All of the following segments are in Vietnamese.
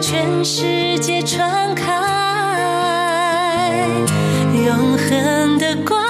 全世界传开，永恒的光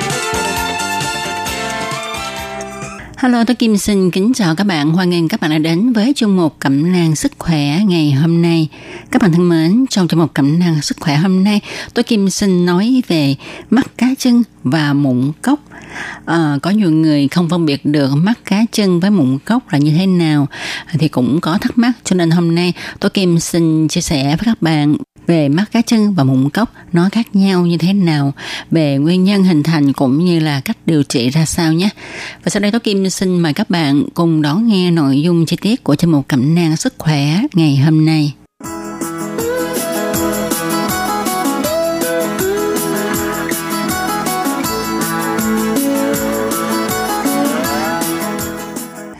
Hello, tôi Kim xin kính chào các bạn. Hoan nghênh các bạn đã đến với chương mục Cẩm nang sức khỏe ngày hôm nay. Các bạn thân mến, trong chương mục Cẩm nang sức khỏe hôm nay, tôi Kim xin nói về mắt cá chân và mụn cốc. À, có nhiều người không phân biệt được mắt cá chân với mụn cốc là như thế nào thì cũng có thắc mắc cho nên hôm nay tôi Kim xin chia sẻ với các bạn về mắt cá chân và mụn cốc nó khác nhau như thế nào? Về nguyên nhân hình thành cũng như là cách điều trị ra sao nhé. Và sau đây Tố Kim xin mời các bạn cùng đón nghe nội dung chi tiết của chương mục cẩm nang sức khỏe ngày hôm nay.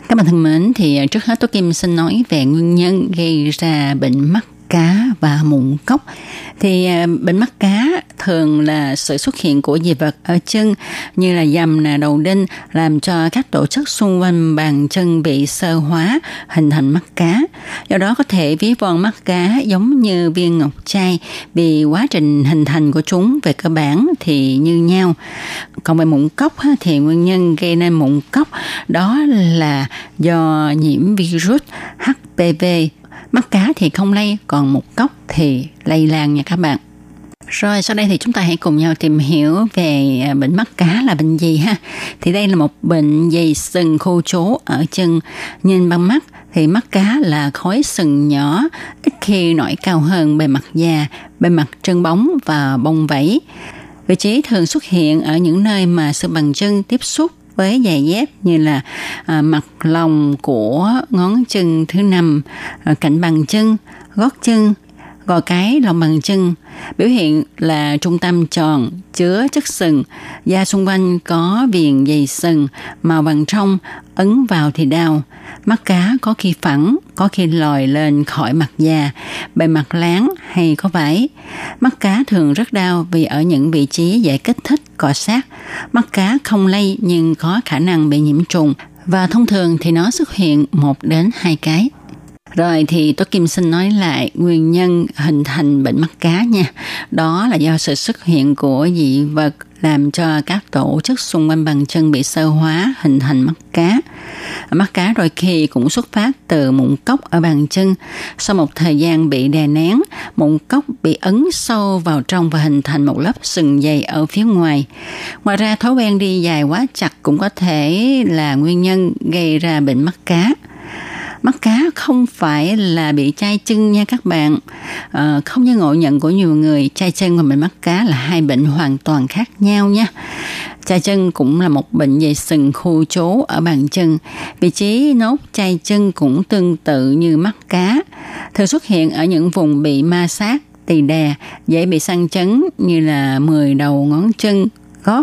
Các bạn thân mến, thì trước hết Tố Kim xin nói về nguyên nhân gây ra bệnh mắt cá và mụn cốc. Thì à, bệnh mắt cá thường là sự xuất hiện của dị vật ở chân như là dầm nè, đầu đinh, làm cho các tổ chức xung quanh bàn chân bị sơ hóa, hình thành mắt cá. Do đó có thể ví von mắt cá giống như viên ngọc trai. Vì quá trình hình thành của chúng về cơ bản thì như nhau. Còn về mụn cốc thì nguyên nhân gây nên mụn cốc đó là do nhiễm virus HPV mắt cá thì không lây còn một cốc thì lây lan nha các bạn rồi sau đây thì chúng ta hãy cùng nhau tìm hiểu về à, bệnh mắt cá là bệnh gì ha. Thì đây là một bệnh dày sừng khô chố ở chân. Nhìn bằng mắt thì mắt cá là khối sừng nhỏ, ít khi nổi cao hơn bề mặt da, bề mặt chân bóng và bông vảy. Vị trí thường xuất hiện ở những nơi mà sự bằng chân tiếp xúc với giày dép như là à, mặt lòng của ngón chân thứ năm, à, cạnh bằng chân, gót chân, gò cái lòng bàn chân. Biểu hiện là trung tâm tròn chứa chất sừng. Da xung quanh có viền dày sừng màu vàng trong ấn vào thì đau. Mắt cá có khi phẳng có khi lòi lên khỏi mặt da. Bề mặt láng hay có vải. Mắt cá thường rất đau vì ở những vị trí dễ kích thích cọ sát. Mắt cá không lây nhưng có khả năng bị nhiễm trùng. Và thông thường thì nó xuất hiện một đến hai cái. Rồi thì tôi Kim xin nói lại nguyên nhân hình thành bệnh mắt cá nha. Đó là do sự xuất hiện của dị vật làm cho các tổ chức xung quanh bàn chân bị sơ hóa hình thành mắt cá. Mắt cá đôi khi cũng xuất phát từ mụn cốc ở bàn chân. Sau một thời gian bị đè nén, mụn cốc bị ấn sâu vào trong và hình thành một lớp sừng dày ở phía ngoài. Ngoài ra thói quen đi dài quá chặt cũng có thể là nguyên nhân gây ra bệnh mắt cá mắt cá không phải là bị chai chân nha các bạn. À, không như ngộ nhận của nhiều người chai chân và bệnh mắt cá là hai bệnh hoàn toàn khác nhau nha. Chai chân cũng là một bệnh về sừng khu chố ở bàn chân. Vị trí nốt chai chân cũng tương tự như mắt cá. Thường xuất hiện ở những vùng bị ma sát tỳ đè dễ bị săn chấn như là 10 đầu ngón chân gót,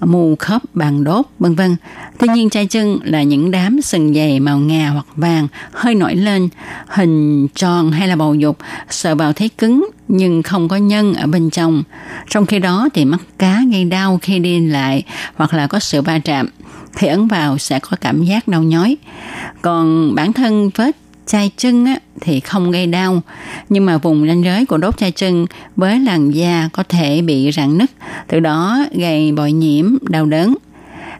mù khớp bàn đốt, vân vân. Tuy nhiên chai chân là những đám sừng dày màu ngà hoặc vàng hơi nổi lên, hình tròn hay là bầu dục, sờ vào thấy cứng nhưng không có nhân ở bên trong. Trong khi đó thì mắt cá gây đau khi đi lại hoặc là có sự va chạm thì ấn vào sẽ có cảm giác đau nhói. Còn bản thân vết chai chân á, thì không gây đau nhưng mà vùng ranh giới của đốt chai chân với làn da có thể bị rạn nứt từ đó gây bội nhiễm đau đớn.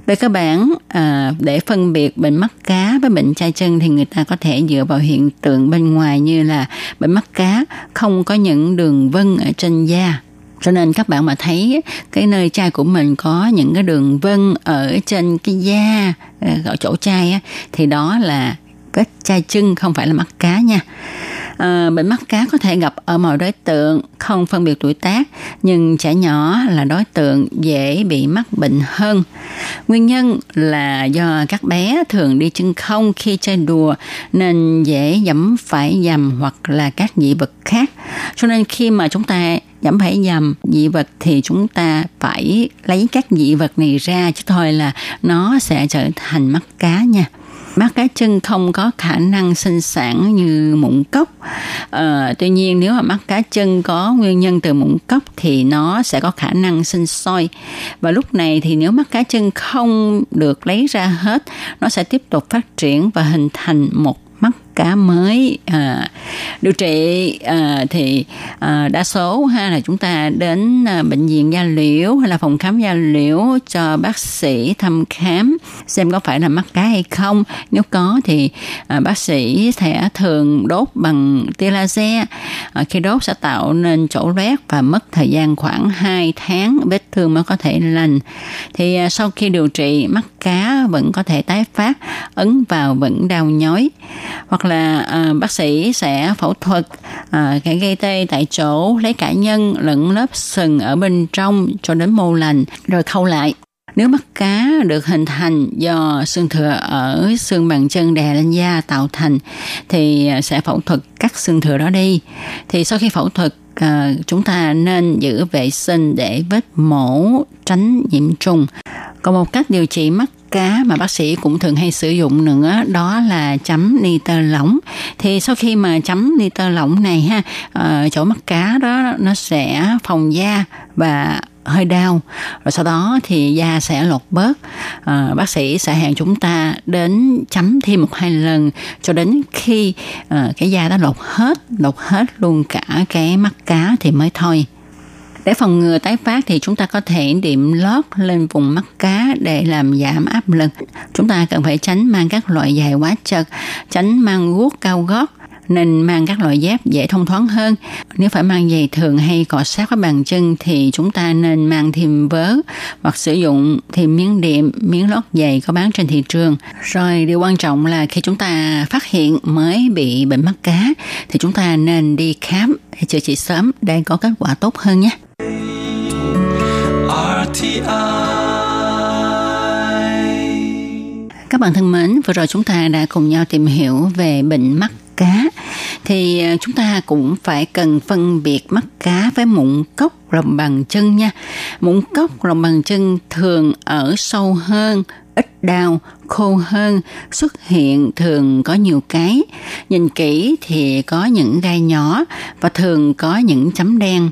Về cơ bản à, để phân biệt bệnh mắt cá với bệnh chai chân thì người ta có thể dựa vào hiện tượng bên ngoài như là bệnh mắt cá không có những đường vân ở trên da. Cho nên các bạn mà thấy cái nơi chai của mình có những cái đường vân ở trên cái da à, ở chỗ chai á, thì đó là vết chai chân không phải là mắt cá nha. À, bệnh mắt cá có thể gặp ở mọi đối tượng, không phân biệt tuổi tác, nhưng trẻ nhỏ là đối tượng dễ bị mắc bệnh hơn. Nguyên nhân là do các bé thường đi chân không khi chơi đùa nên dễ dẫm phải dầm hoặc là các dị vật khác. Cho nên khi mà chúng ta dẫm phải dầm dị vật thì chúng ta phải lấy các dị vật này ra chứ thôi là nó sẽ trở thành mắt cá nha mắt cá chân không có khả năng sinh sản như mụn cốc. À, tuy nhiên nếu mà mắt cá chân có nguyên nhân từ mụn cốc thì nó sẽ có khả năng sinh sôi. Và lúc này thì nếu mắt cá chân không được lấy ra hết nó sẽ tiếp tục phát triển và hình thành một cá mới à, điều trị à, thì à, đa số ha là chúng ta đến à, bệnh viện da liễu hay là phòng khám da liễu cho bác sĩ thăm khám xem có phải là mắc cá hay không. Nếu có thì à, bác sĩ sẽ thường đốt bằng tia laser. À, khi đốt sẽ tạo nên chỗ loét và mất thời gian khoảng 2 tháng vết thương mới có thể lành. Thì à, sau khi điều trị mắc cá vẫn có thể tái phát ấn vào vẫn đau nhói. Hoặc là à, bác sĩ sẽ phẫu thuật ờ, à, cái gây tê tại chỗ lấy cả nhân lẫn lớp sừng ở bên trong cho đến mô lành rồi khâu lại nếu mắt cá được hình thành do xương thừa ở xương bàn chân đè lên da tạo thành thì ờ, sẽ phẫu thuật cắt xương thừa đó đi. Thì sau khi phẫu thuật à, chúng ta nên giữ vệ sinh để vết mổ tránh nhiễm trùng. Còn một cách điều trị mắt cá mà bác sĩ cũng thường hay sử dụng nữa đó là chấm nitơ lỏng. Thì sau khi mà chấm nitơ lỏng này ha ờ, chỗ mắt cá đó nó sẽ phòng da và hơi đau. Rồi sau đó thì da sẽ lột bớt. À, bác sĩ sẽ hẹn chúng ta đến chấm thêm một hai lần cho đến khi à, cái da đã lột hết lột hết luôn cả cái mắt cá thì mới thôi để phòng ngừa tái phát thì chúng ta có thể điểm lót lên vùng mắt cá để làm giảm áp lực. Chúng ta cần phải tránh mang các loại giày quá chật, tránh mang guốc cao gót, nên mang các loại dép dễ thông thoáng hơn. Nếu phải mang giày thường hay cọ sát với bàn chân thì chúng ta nên mang thêm vớ hoặc sử dụng thêm miếng đệm, miếng lót giày có bán trên thị trường. Rồi điều quan trọng là khi chúng ta phát hiện mới bị bệnh mắt cá thì chúng ta nên đi khám để chữa trị sớm để có kết quả tốt hơn nhé. Các bạn thân mến, vừa rồi chúng ta đã cùng nhau tìm hiểu về bệnh mắt cá thì à, chúng ta cũng phải cần phân biệt mắt cá với mụn cốc lòng bàn chân nha. Mụn cốc lòng bàn chân thường ở sâu hơn, ít đau, khô hơn, xuất hiện thường có nhiều cái. Nhìn kỹ thì có những gai nhỏ và thường có những chấm đen.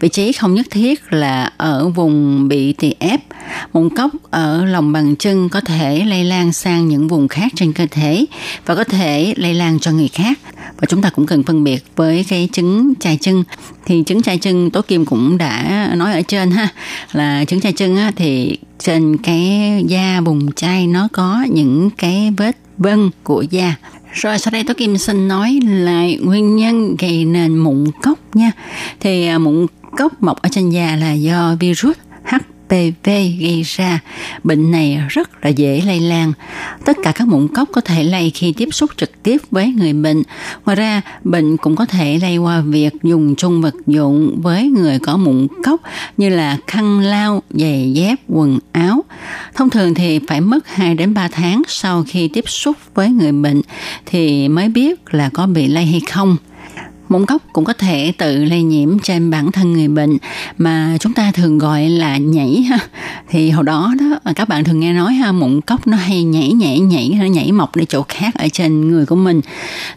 Vị trí không nhất thiết là ở vùng bị tỳ ép. Mụn cốc ở lòng bàn chân có thể lây lan sang những vùng khác trên cơ thể và có thể lây lan cho người khác. Và chúng ta cũng cần phân biệt với cái trứng chai chân. Thì trứng chai chân Tố Kim cũng đã nói ở trên ha là trứng chai chân á, thì trên cái da bùng chai nó có những cái vết vân của da rồi sau đây Tố Kim xin nói lại nguyên nhân gây nên mụn cốc nha. Thì à, mụn cốc mọc ở trên da là do virus HPV gây ra. Bệnh này rất là dễ lây lan. Tất cả các mụn cốc có thể lây khi tiếp xúc trực tiếp với người bệnh. Ngoài ra, bệnh cũng có thể lây qua việc dùng chung vật dụng với người có mụn cốc như là khăn lau, giày dép, quần áo. Thông thường thì phải mất 2 đến 3 tháng sau khi tiếp xúc với người bệnh thì mới biết là có bị lây hay không. Mụn cốc cũng có thể tự lây nhiễm trên bản thân người bệnh mà chúng ta thường gọi là nhảy ha. Thì hồi đó đó các bạn thường nghe nói ha mụn cốc nó hay nhảy nhảy nhảy nó nhảy mọc đi chỗ khác ở trên người của mình.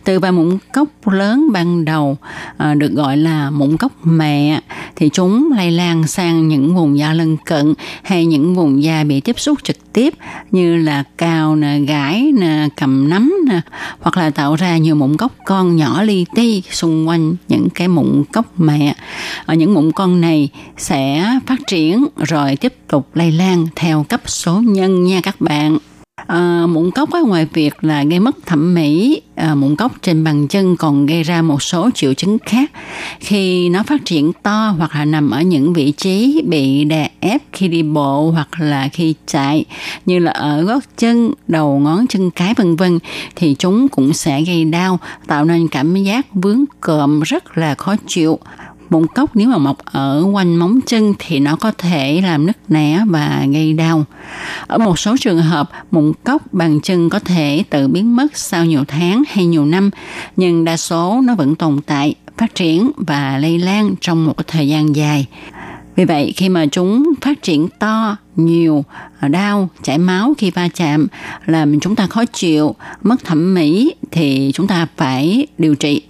Từ vài mụn cốc lớn ban đầu à, được gọi là mụn cốc mẹ thì chúng lây lan sang những vùng da lân cận hay những vùng da bị tiếp xúc trực tiếp như là cào nè, gãi nè, cầm nắm nè hoặc là tạo ra nhiều mụn cốc con nhỏ li ti xung quanh những cái mụn cốc mẹ. Ở những mụn con này sẽ phát triển rồi tiếp tục lây lan theo cấp số nhân nha các bạn. À, mụn cốc á, ngoài việc là gây mất thẩm mỹ, à, mụn cốc trên bàn chân còn gây ra một số triệu chứng khác. Khi nó phát triển to hoặc là nằm ở những vị trí bị đè ép khi đi bộ hoặc là khi chạy như là ở gót chân, đầu ngón chân cái vân vân thì chúng cũng sẽ gây đau tạo nên cảm giác vướng cộm rất là khó chịu mụn cốc nếu mà mọc ở quanh móng chân thì nó có thể làm nứt nẻ và gây đau. Ở một số trường hợp, mụn cốc bàn chân có thể tự biến mất sau nhiều tháng hay nhiều năm, nhưng đa số nó vẫn tồn tại, phát triển và lây lan trong một thời gian dài. Vì vậy, khi mà chúng phát triển to, nhiều, đau, chảy máu khi va chạm, làm chúng ta khó chịu, mất thẩm mỹ, thì chúng ta phải điều trị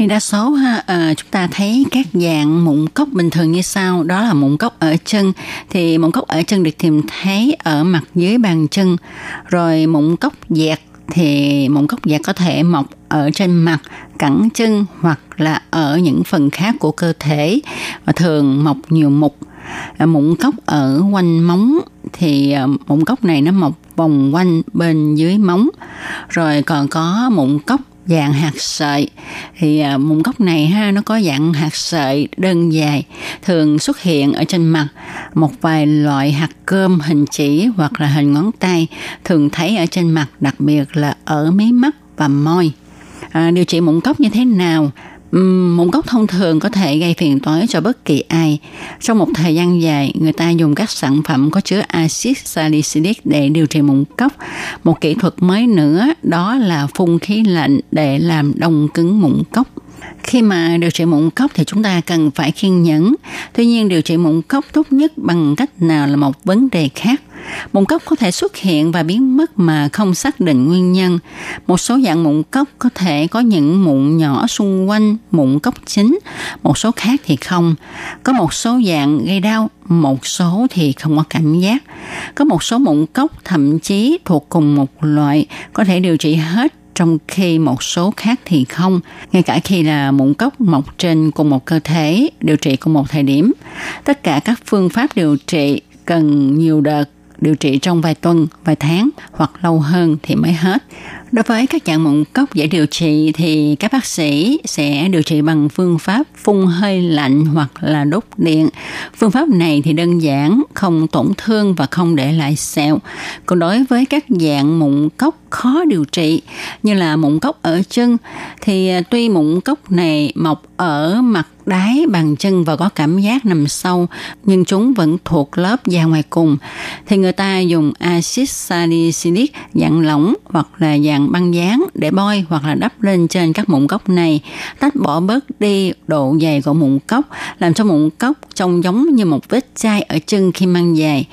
thì đa số ha, à, chúng ta thấy các dạng mụn cốc bình thường như sau. Đó là mụn cốc ở chân. Thì mụn cốc ở chân được tìm thấy ở mặt dưới bàn chân. Rồi mụn cốc dẹt thì mụn cốc dẹt có thể mọc ở trên mặt cẳng chân hoặc là ở những phần khác của cơ thể và thường mọc nhiều mục. Ờ, mụn cốc ở quanh móng thì ờ, mụn cốc này nó mọc vòng quanh bên dưới móng. Rồi còn có mụn cốc dạng hạt sợi. Thì à, mụn cốc này ha nó có dạng hạt sợi đơn dài thường xuất hiện ở trên mặt. Một vài loại hạt cơm hình chỉ hoặc là hình ngón tay thường thấy ở trên mặt đặc biệt là ở mí mắt và môi. À, điều trị mụn cốc như thế nào? Mụn cốc thông thường có thể gây phiền toái cho bất kỳ ai. Trong một thời gian dài, người ta dùng các sản phẩm có chứa axit salicylic để điều trị mụn cốc. Một kỹ thuật mới nữa đó là phun khí lạnh để làm đông cứng mụn cốc. Khi mà điều trị mụn cốc thì chúng ta cần phải kiên nhẫn. Tuy nhiên điều trị mụn cốc tốt nhất bằng cách nào là một vấn đề khác. Mụn cốc có thể xuất hiện và biến mất mà không xác định nguyên nhân. Một số dạng mụn cốc có thể có những mụn nhỏ xung quanh mụn cốc chính, một số khác thì không. Có một số dạng gây đau, một số thì không có cảm giác. Có một số mụn cốc thậm chí thuộc cùng một loại có thể điều trị hết trong khi một số khác thì không. Ngay cả khi là mụn cốc mọc trên cùng một cơ thể, điều trị cùng một thời điểm. Tất cả các phương pháp điều trị cần nhiều đợt điều trị trong vài tuần, vài tháng hoặc lâu hơn thì mới hết. Đối với các dạng mụn cốc dễ điều trị thì các bác sĩ sẽ điều trị bằng phương pháp phun hơi lạnh hoặc là đốt điện. Phương pháp này thì đơn giản, không tổn thương và không để lại sẹo. Còn đối với các dạng mụn cốc khó điều trị như là mụn cốc ở chân thì tuy mụn cốc này mọc ở mặt đáy, bàn chân và có cảm giác nằm sâu, nhưng chúng vẫn thuộc lớp da ngoài cùng. Thì người ta dùng axit salicylic dạng lỏng hoặc là dạng băng dán để bôi hoặc là đắp lên trên các mụn cốc này. Tách bỏ bớt đi độ dày của mụn cốc làm cho mụn cốc trông giống như một vết chai ở chân khi mang dài.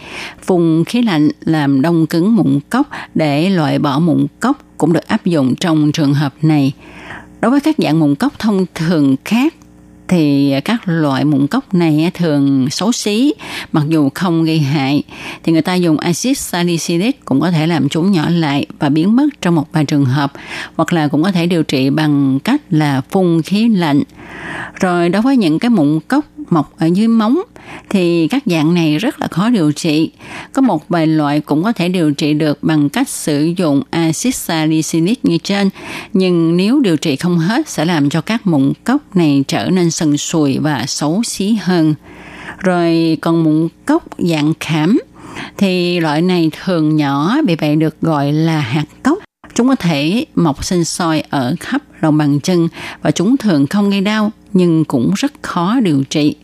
Phun khí lạnh làm đông cứng mụn cốc để loại bỏ mụn cốc cũng được áp dụng trong trường hợp này. Đối với các dạng mụn cốc thông thường khác thì các loại mụn cốc này thường xấu xí, mặc dù không gây hại. Thì người ta dùng axit salicylic cũng có thể làm chúng nhỏ lại và biến mất trong một vài trường hợp, hoặc là cũng có thể điều trị bằng cách là phun khí lạnh. Rồi đối với những cái mụn cốc mọc ở dưới móng thì các dạng này rất là khó điều trị. Có một vài loại cũng có thể điều trị được bằng cách sử dụng axit salicylic như trên, nhưng nếu điều trị không hết sẽ làm cho các mụn cốc này trở nên sần sùi và xấu xí hơn. Rồi còn mụn cốc dạng khảm thì loại này thường nhỏ vì vậy được gọi là hạt cốc. Chúng có thể mọc sinh sôi ở khắp lòng bàn chân và chúng thường không gây đau nhưng cũng rất khó điều trị.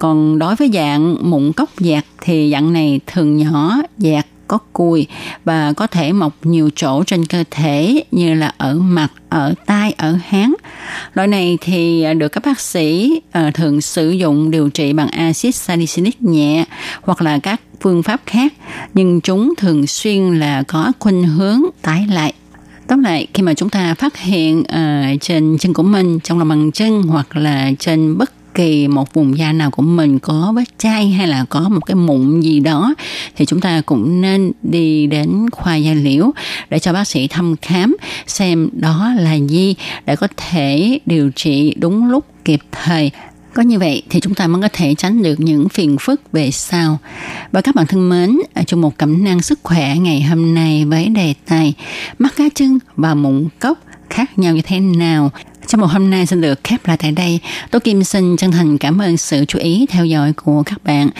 Còn đối với dạng mụn cốc dạt thì dạng này thường nhỏ, dạt có cùi và có thể mọc nhiều chỗ trên cơ thể như là ở mặt, ở tai, ở háng. Loại này thì được các bác sĩ ờ, thường sử dụng điều trị bằng axit salicylic nhẹ hoặc là các phương pháp khác, nhưng chúng thường xuyên là có khuynh hướng tái lại. Tóm lại, khi mà chúng ta phát hiện uh, trên chân của mình, trong lòng bàn chân hoặc là trên bất kỳ một vùng da nào của mình có vết chai hay là có một cái mụn gì đó thì chúng ta cũng nên đi đến khoa da liễu để cho bác sĩ thăm khám xem đó là gì để có thể điều trị đúng lúc kịp thời. Có như vậy thì chúng ta mới có thể tránh được những phiền phức về sau. Và các bạn thân mến, ở trong một cẩm năng sức khỏe ngày hôm nay với đề tài mắt cá chân và mụn cốc khác nhau như thế nào trong một hôm nay xin được khép lại tại đây. tôi Kim xin chân thành cảm ơn sự chú ý theo dõi của các bạn.